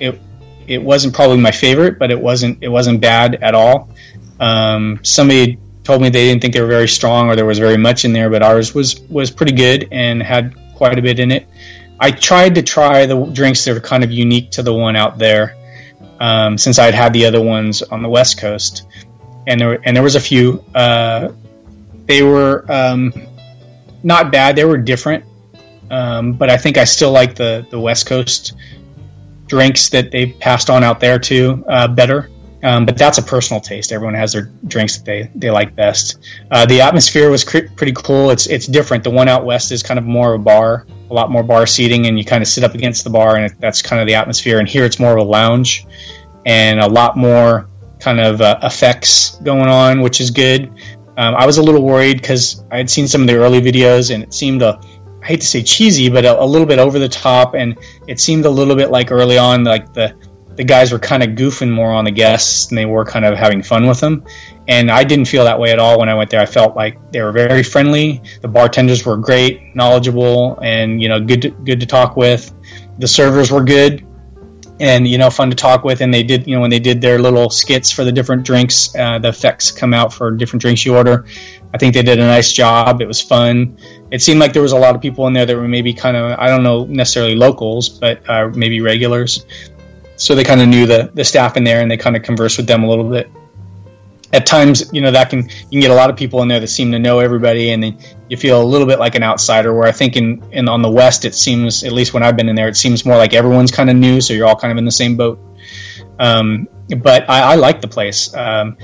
it it wasn't probably my favorite, but it wasn't it wasn't bad at all. Um, somebody told me they didn't think they were very strong or there was very much in there, but ours was was pretty good and had quite a bit in it. I tried to try the drinks that are kind of unique to the one out there, um, since I'd had the other ones on the West Coast, and there and there was a few. Uh, they were um, not bad. They were different, um, but I think I still like the the West Coast drinks that they passed on out there too uh, better. Um, but that's a personal taste. Everyone has their drinks that they, they like best. Uh, the atmosphere was pretty cool. It's it's different. The one out west is kind of more of a bar, a lot more bar seating, and you kind of sit up against the bar, and it, that's kind of the atmosphere. And here it's more of a lounge, and a lot more kind of uh, effects going on, which is good. Um, I was a little worried because I had seen some of the early videos, and it seemed a I hate to say cheesy, but a, a little bit over the top, and it seemed a little bit like early on, like the the guys were kind of goofing more on the guests and they were kind of having fun with them. And I didn't feel that way at all when I went there. I felt like they were very friendly. The bartenders were great, knowledgeable, and you know, good to, good to talk with. The servers were good, and you know, fun to talk with. And they did, you know, when they did their little skits for the different drinks, uh, the effects come out for different drinks you order. I think they did a nice job. It was fun. It seemed like there was a lot of people in there that were maybe kind of, I don't know necessarily locals, but uh, maybe regulars so they kind of knew the the staff in there and they kind of conversed with them a little bit. At times you know that can you can get a lot of people in there that seem to know everybody and then you feel a little bit like an outsider where i think in, in on the west it seems at least when i've been in there it seems more like everyone's kind of new so you're all kind of in the same boat. Um, but I, I like the place um,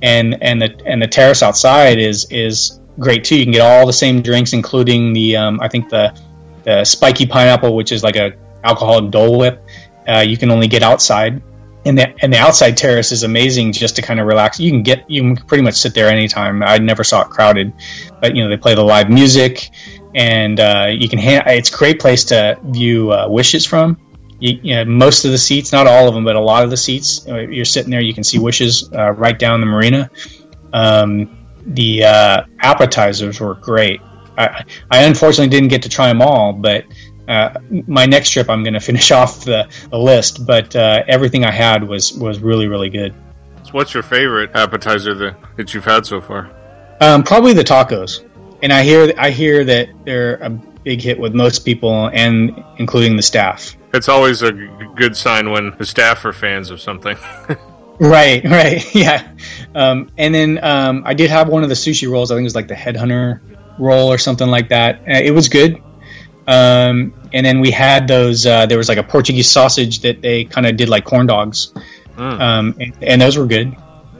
and and the and the terrace outside is is great too. You can get all the same drinks including the um, i think the the spiky pineapple which is like a alcoholic dole whip uh, you can only get outside. And the and the outside terrace is amazing just to kind of relax. You can get you can pretty much sit there anytime. I never saw it crowded. But you know they play the live music and uh, you can ha- it's a great place to view uh, wishes from. You, you know, most of the seats not all of them but a lot of the seats uh, you're sitting there you can see wishes uh, right down the marina. Um, the uh, appetizers were great. I, I unfortunately didn't get to try them all but uh, my next trip I'm going to finish off the, the list, but uh, everything I had was was really really good. So what's your favorite appetizer that, that you've had so far? Um, probably the tacos, and I hear I hear that they're a big hit with most people, and including the staff. It's always a g- good sign when the staff are fans of something. Right, right, yeah. Um, and then um, I did have one of the sushi rolls. I think it was like the headhunter roll or something like that. Uh, it was good. Um, and then we had those. Uh, there was like a Portuguese sausage that they kind of did like corn dogs, um, and, and those were good.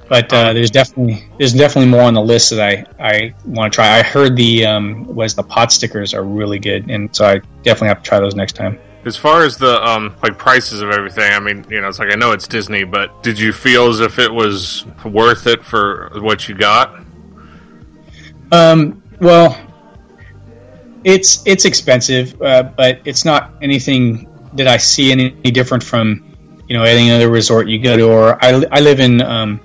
But uh, there's definitely there's definitely more on the list that I, I want to try. I heard the um, was the pot stickers are really good, and so I definitely have to try those next time. As far as the um like prices of everything, I mean, you know, it's like I know it's Disney, but did you feel as if it was worth it for what you got? Um, well, it's it's expensive, uh, but it's not anything that I see any, any different from you know any other resort you go to. Or I, I live in um,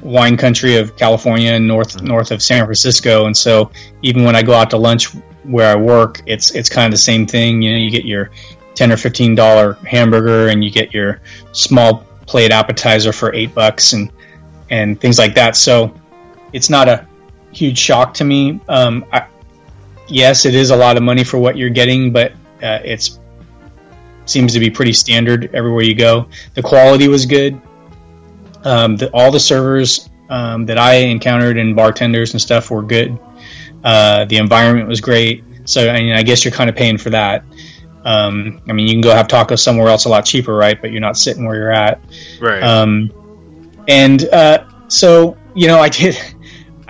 wine country of California, north north of San Francisco, and so even when I go out to lunch where I work, it's it's kind of the same thing. You know, you get your ten or fifteen dollar hamburger, and you get your small plate appetizer for eight bucks, and and things like that. So it's not a huge shock to me. Um, I, yes, it is a lot of money for what you're getting, but uh, it's seems to be pretty standard everywhere you go. The quality was good. Um, the, all the servers um, that I encountered and bartenders and stuff were good. Uh, the environment was great. So I, mean, I guess you're kind of paying for that. Um, I mean, you can go have tacos somewhere else a lot cheaper, right? But you're not sitting where you're at. Right. Um, and uh, so you know, I did.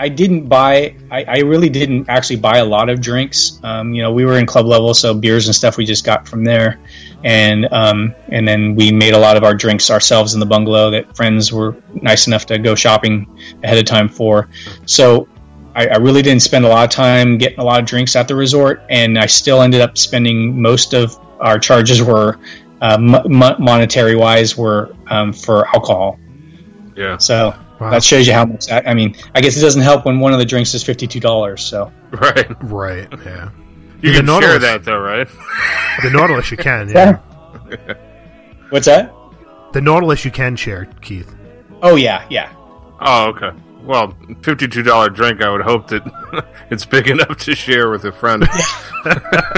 I didn't buy. I, I really didn't actually buy a lot of drinks. Um, you know, we were in club level, so beers and stuff we just got from there, and um, and then we made a lot of our drinks ourselves in the bungalow that friends were nice enough to go shopping ahead of time for. So I, I really didn't spend a lot of time getting a lot of drinks at the resort, and I still ended up spending most of our charges were uh, mo- mo- monetary wise were um, for alcohol. Yeah. So that shows you how much. I, I mean, I guess it doesn't help when one of the drinks is fifty two dollars. So Right. Right. Yeah. You The can share that though, right? The Nautilus you can. Yeah. what's that? The Nautilus you can share, Keith. Oh yeah, yeah. Oh, okay. Well, fifty-two dollar drink. I would hope that it's big enough to share with a friend.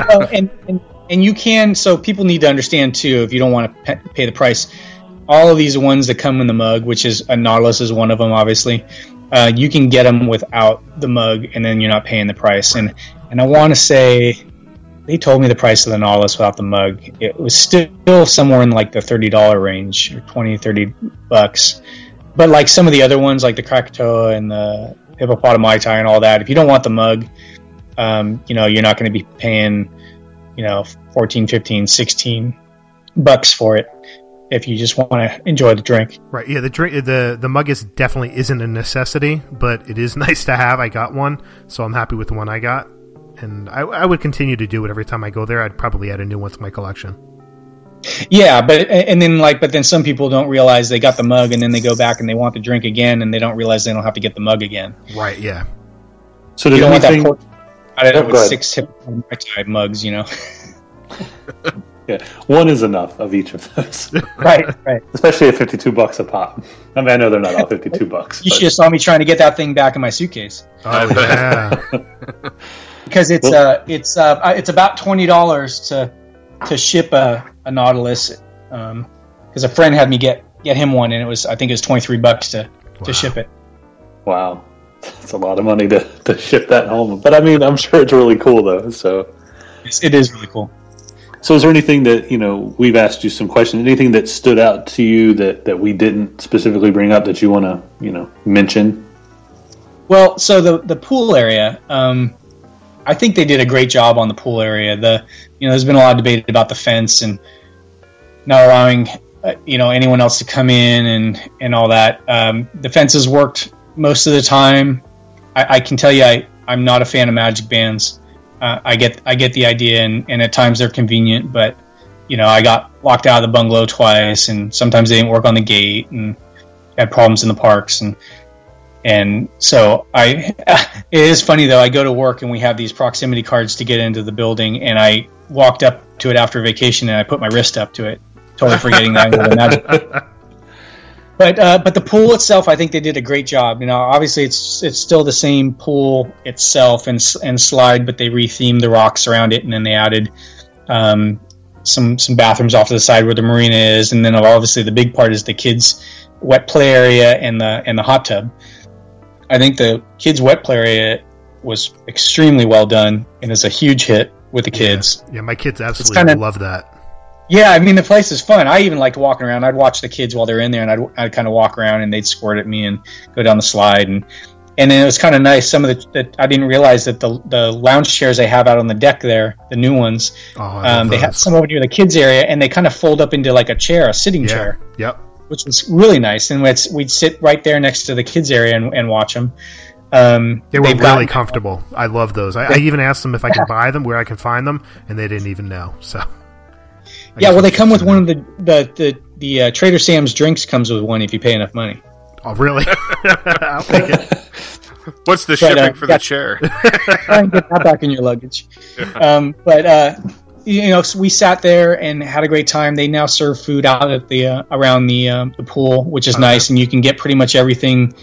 well, and, and and you can. So people need to understand too. If you don't want to pay the price, all of these ones that come in the mug, which is a Nautilus, is one of them. Obviously, uh, you can get them without the mug, and then you're not paying the price. And and I want to say they told me the price of the Nautilus without the mug. It was still somewhere in like the thirty dollar range, or 20, 30 bucks. But like some of the other ones, like the Krakatoa and the Hippopotami and all that, if you don't want the mug, um, you know, you're not going to be paying, you know, 14, 15, 16 bucks for it if you just want to enjoy the drink. Right. Yeah. The drink. The the mug is definitely isn't a necessity, but it is nice to have. I got one, so I'm happy with the one I got, and I, I would continue to do it every time I go there. I'd probably add a new one to my collection. Yeah, but and then like, but then some people don't realize they got the mug, and then they go back and they want the drink again, and they don't realize they don't have to get the mug again. Right. Yeah. So you did don't want that anything? pork out of Oh, it with six type mugs, you know. Yeah, one is enough of each of those. right, right. Especially at fifty-two bucks a pop. I mean, I know they're not all fifty-two bucks. You but- should have saw me trying to get that thing back in my suitcase. Oh yeah. because it's Well- uh it's uh it's about twenty dollars to to ship a, a Nautilus because a friend had me get get him one and it was I think it was twenty three bucks to Wow. to ship it. Wow, that's a lot of money to, to ship that home. But I mean, I'm sure it's really cool though. So, It's, it is really cool. So is there anything that you know we've asked you some questions? Anything that stood out to you that that we didn't specifically bring up that you want to you know mention? Well, so the the pool area, um, I think they did a great job on the pool area. The you know there's been a lot of debate about the fence and not allowing uh, you know anyone else to come in and and all that. Um, the fences worked most of the time. I, I can tell you, I I'm not a fan of magic bands. Uh, I get I get the idea, and, and at times they're convenient, but you know I got locked out of the bungalow twice, and sometimes they didn't work on the gate, and had problems in the parks, and and so I, it is funny though. I go to work and we have these proximity cards to get into the building, and I walked up to it after vacation and I put my wrist up to it, totally forgetting that. I was magic. But uh, but the pool itself, I think they did a great job. You know, obviously it's it's still the same pool itself and and slide, but they rethemed the rocks around it, and then they added um, some some bathrooms off to the side where the marina is, and then obviously the big part is the kids' wet play area and the and the hot tub. I think the kids' wet play area was extremely well done and is a huge hit with the kids. Yeah, my kids absolutely kinda- love that. Yeah, I mean the place is fun. I even liked walking around. I'd watch the kids while they're in there, and I'd, I'd kind of walk around, and they'd squirt at me and go down the slide, and and then it was kind of nice. Some of the that I didn't realize that the the lounge chairs they have out on the deck there, the new ones, Oh, um, they have some over near the kids area, and they kind of fold up into like a chair, a sitting Yeah. chair, Yep. which was really nice. And it's, we'd sit right there next to the kids area and, and watch them. Um, They were really got- comfortable. I love those. I, I even asked them if I could buy them, where I can find them, and they didn't even know. So. I Yeah, well, they come just with one of the the the, the uh, Trader Sam's drinks comes with one if you pay enough money. Oh, really? I'll take it. What's the But, shipping uh, for the chair? Try and get that back in your luggage. Um, but uh, you know, so we sat there and had a great time. They now serve food out at the uh, around the um, the pool, which is nice, and you can get pretty much everything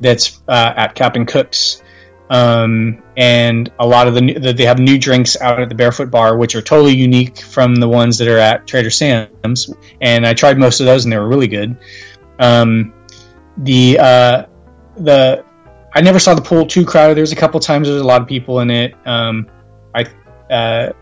that's uh, at Captain Cook's. Um, and a lot of the, they have new drinks out at the Barefoot Bar, which are totally unique from the ones that are at Trader Sam's. And I tried most of those, and they were really good. Um, the uh, the I never saw the pool too crowded. There's a couple times there was a lot of people in it. Um, I uh,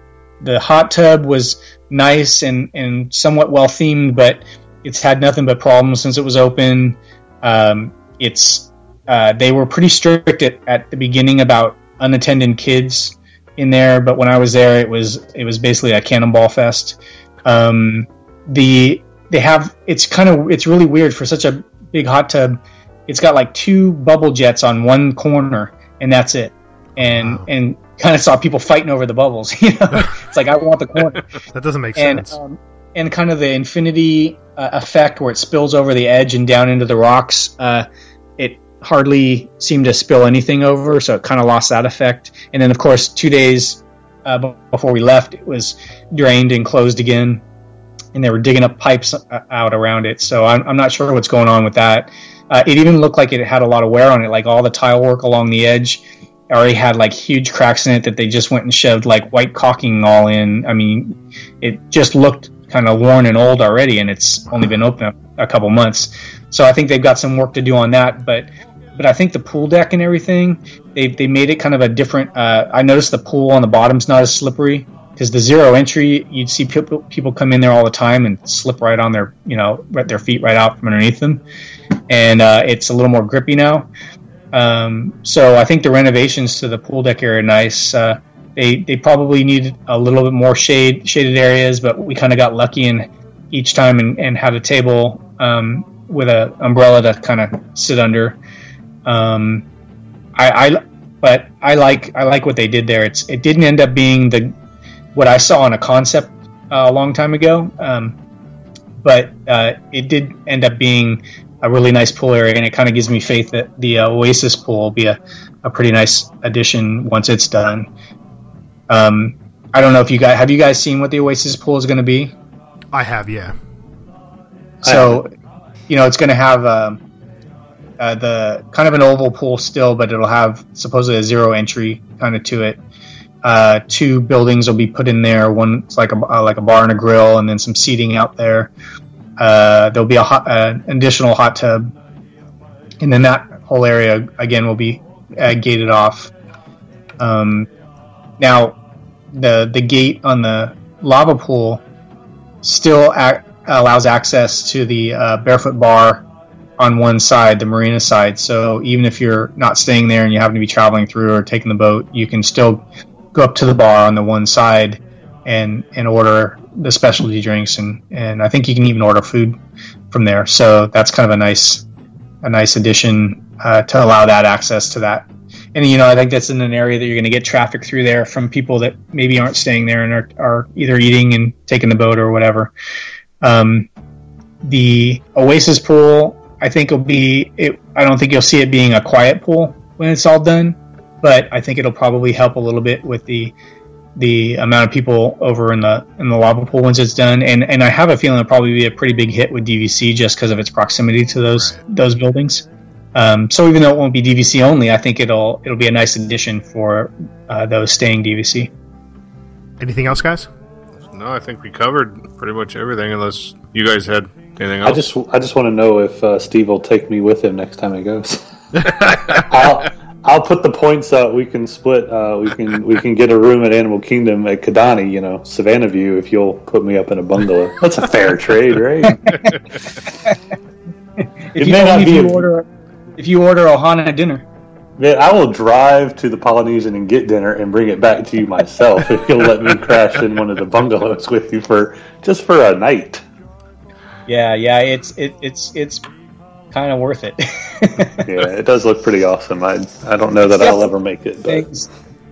the hot tub was nice and and somewhat well themed, but it's had nothing but problems since it was open. Um, it's uh, they were pretty strict at, at the beginning about unattended kids in there, but when I was there, it was it was basically a cannonball fest. Um, the they have it's kind of it's really weird for such a big hot tub. It's got like two bubble jets on one corner, and that's it. And Wow. and kind of saw people fighting over the bubbles. You know, it's like I want the corner That doesn't make and sense. um, and kind of the infinity uh, effect where it spills over the edge and down into the rocks. Uh, it hardly seemed to spill anything over, so it kind of lost that effect. And then, of course, two days uh, before we left, it was drained and closed again, and they were digging up pipes uh, out around it. So I'm, I'm not sure what's going on with that. Uh, it even looked like it had a lot of wear on it, like all the tile work along the edge already had like huge cracks in it that they just went and shoved like white caulking all in. I mean, it just looked kind of worn and old already, and it's only been open a, a couple months. So I think they've got some work to do on that. But but I think the pool deck and everything they they made it kind of a different. Uh, I noticed the pool on the bottom's not as slippery because the zero entry you'd see people people come in there all the time and slip right on their you know right their feet right out from underneath them, and uh, it's a little more grippy now. Um, so I think the renovations to the pool deck area are nice. Uh, they they probably needed a little bit more shade shaded areas, but we kind of got lucky and each time and, and had a table um, with a umbrella to kind of sit under. Um, I, I but I like I like what they did there. It's it didn't end up being the what I saw on a concept uh, a long time ago, um, but uh, it did end up being a really nice pool area, and it kind of gives me faith that the uh, Oasis pool will be a, a pretty nice addition once it's done. Um, I don't know if you guys have you guys seen what the Oasis pool is going to be. I have, yeah. So, you know, it's going to have um, uh, the kind of an oval pool still, but it'll have supposedly a zero entry kind of to it. Uh, two buildings will be put in there. One's like a uh, like a bar and a grill, and then some seating out there. Uh, there'll be a hot, uh, an additional hot tub, and then that whole area again will be uh, gated off. Um, now, the the gate on the lava pool still ac- allows access to the uh, barefoot bar on one side, the marina side. So even if you're not staying there and you happen to be traveling through or taking the boat, you can still go up to the bar on the one side and and order the specialty drinks and and I think you can even order food from there. So that's kind of a nice a nice addition uh, to allow that access to that. And you know, I think that's in an area that you're going to get traffic through there from people that maybe aren't staying there and are, are either eating and taking the boat or whatever. Um, the Oasis pool, I think will be. It, I don't think you'll see it being a quiet pool when it's all done, but I think it'll probably help a little bit with the the amount of people over in the in the lava pool once it's done. And and I have a feeling it'll probably be a pretty big hit with DVC just because of its proximity to those Right. those buildings. Um, so even though it won't be DVC only, I think it'll it'll be a nice addition for uh, those staying DVC. Anything else, guys? No, I think we covered pretty much everything, unless you guys had anything else. I just I just want to know if uh, Steve will take me with him next time he goes. I'll I'll put the points up. We can split. Uh, we can we can get a room at Animal Kingdom at Kidani. You know, Savannah View. If you'll put me up in a bungalow, that's a fair trade, right? If It you, may not only if be you a- order if you order Ohana dinner. Man, I will drive to the Polynesian and get dinner and bring it back to you myself if you'll let me crash in one of the bungalows with you for just for a night. Yeah, yeah, it's it, it's it's kind of worth it. Yeah, it does look pretty awesome. I I don't know that I'll ever make it, but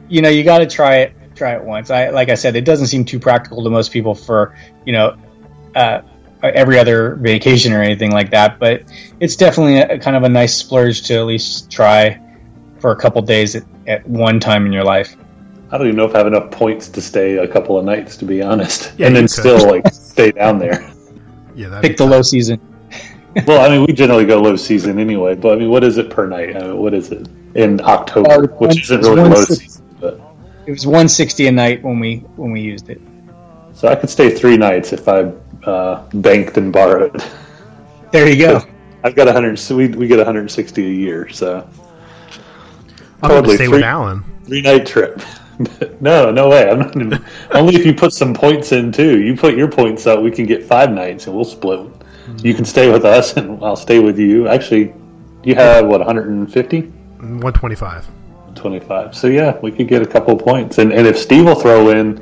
you know, you got to try it try it once. I like I said, it doesn't seem too practical to most people for you know uh, every other vacation or anything like that. But it's definitely a, kind of a nice splurge to at least try for a couple days at, at one time in your life. I don't even know if I have enough points to stay a couple of nights, to be honest, Yeah, and then could. still like stay down there. Yeah, Pick the low season. well, I mean, we generally go low season anyway, but I mean, what is it per night? I mean, what is it in October, Uh, which one- isn't really low season? But It was 160 a night when we when we used it. so I could stay three nights if I uh, banked and borrowed. There you go. I've got 100. So we we get 160 a year, so I'm going to Probably stay three- with Alan. three night trip. no, no way. I'm not even, only if you put some points in too. You put your points up, we can get five nights, and we'll split. You can stay with us, and I'll stay with you. Actually, you have what 150, 125. 25. So yeah, we could get a couple of points. And and if Steve will throw in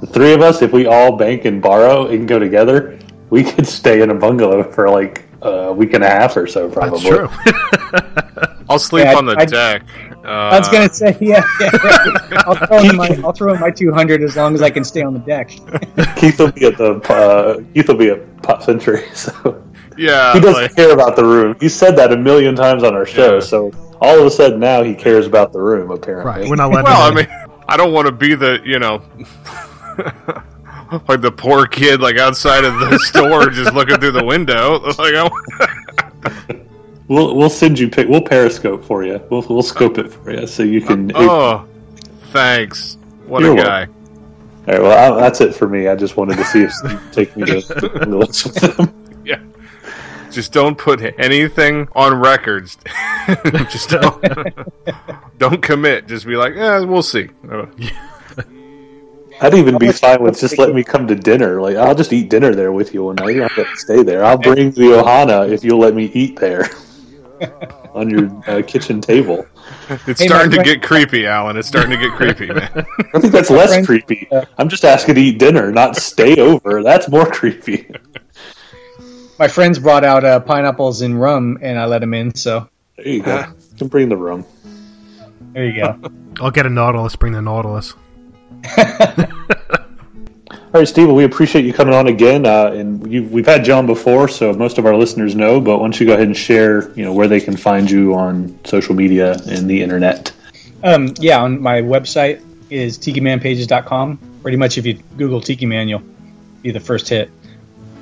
the three of us, if we all bank and borrow and go together, we could stay in a bungalow for like a week and a half or so. Probably. That's true. I'll sleep Yeah, on the I- deck. Uh, I was gonna say, yeah, yeah right. I'll throw in my I'll throw in my 200 as long as I can stay on the deck. Keith will be at the uh, Keith will be at Pop Century. So Yeah, he doesn't like- care about the room. He said that a million times on our show. So all of a sudden now he cares about the room. Apparently, Right. We're not letting well, I him in. mean, I don't want to be the you know, like the poor kid like outside of the store just looking through the window. Like, I, we'll we'll send you pic. We'll Periscope for you. We'll we'll scope it for you so you can. oh, thanks. What You're a guy. welcome. All right, well, I, that's it for me. I just wanted to see if Steve would take me to the bungalows with him. Yeah. Just don't put anything on records. just don't, don't commit. Just be like, yeah, we'll see. Uh, I'd even be fine with just letting me come to dinner. Like I'll just eat dinner there with you one night. You don't have to stay there. I'll bring the Ohana if you'll let me eat there on your uh, kitchen table. It's Hey, starting my to get creepy, Alan. It's starting to get creepy, man. I think that's less friend- creepy. I'm just asking to eat dinner, not stay over. That's more creepy. My friends brought out uh, pineapples and rum, and I let them in. So There you go. You can bring the rum. there you go. I'll get a Nautilus. Bring the Nautilus. All right, Steve. We appreciate you coming on again. Uh, and you, we've had John before, so most of our listeners know. But why don't you go ahead and share, you know, where they can find you on social media and the internet? Um, yeah, on my website is tikimanpages.com. Pretty much, if you Google Tiki Man, you'll be the first hit.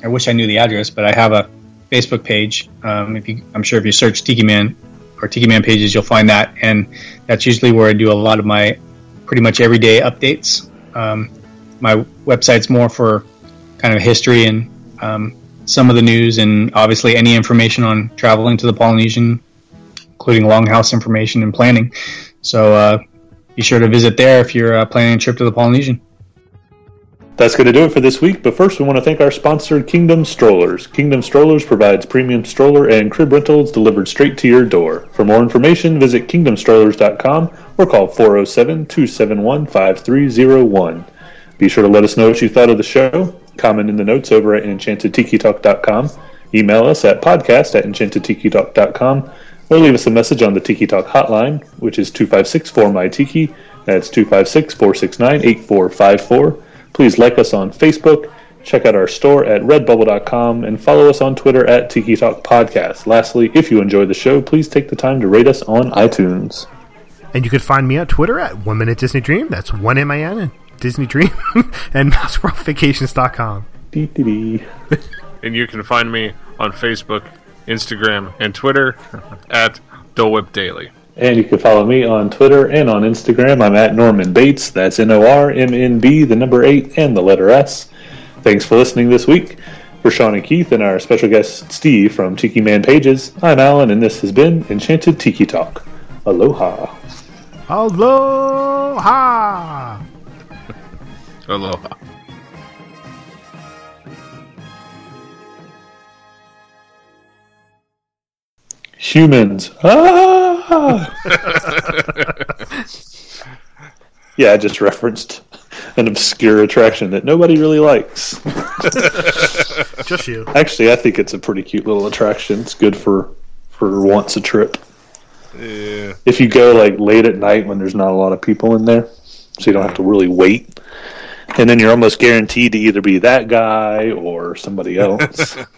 I wish I knew the address, but I have a Facebook page. Um, if you, I'm sure if you search Tiki Man or Tiki Man pages, you'll find that, and that's usually where I do a lot of my pretty much everyday updates. Um, my website's more for kind of history and um, some of the news, and obviously any information on traveling to the Polynesian, including longhouse information and planning. So uh, be sure to visit there if you're uh, planning a trip to the Polynesian. That's going to do it for this week. But first, we want to thank our sponsor, Kingdom Strollers. Kingdom Strollers provides premium stroller and crib rentals delivered straight to your door. For more information, visit kingdomstrollers.com or call 407 271 5301. Be sure to let us know what you thought of the show. Comment in the notes over at enchantedtikitalk.com. Email us at podcast at enchantedtikitalk.com or leave us a message on the Tiki Talk hotline, which is 256 4 my Tiki. That's 256 469 8454. Please like us on Facebook, check out our store at redbubble.com, and follow us on Twitter at Tiki Talk Podcast. Lastly, if you enjoyed the show, please take the time to rate us on iTunes. And you can find me on Twitter at One Minute Disney Dream. That's one M I N and Disney Dream and MouseWorldVacations.com. Dee-dee-dee. and you can find me on Facebook, Instagram, and Twitter at Dole Whip Daily. And you can follow me on Twitter and on Instagram. I'm at Norman Bates. That's N O R M N B, the number eight, and the letter S. Thanks for listening this week. For Sean and Keith and our special guest Steve from Tiki Man Pages, I'm Alan, and this has been Enchanted Tiki Talk. Aloha. Aloha. Aloha. Humans. Ah! yeah, I just referenced an obscure attraction that nobody really likes. Just you. Actually, I think it's a pretty cute little attraction. It's good for for once a trip. Yeah. If you go like late at night when there's not a lot of people in there, so you don't have to really wait. And then you're almost guaranteed to either be that guy or somebody else.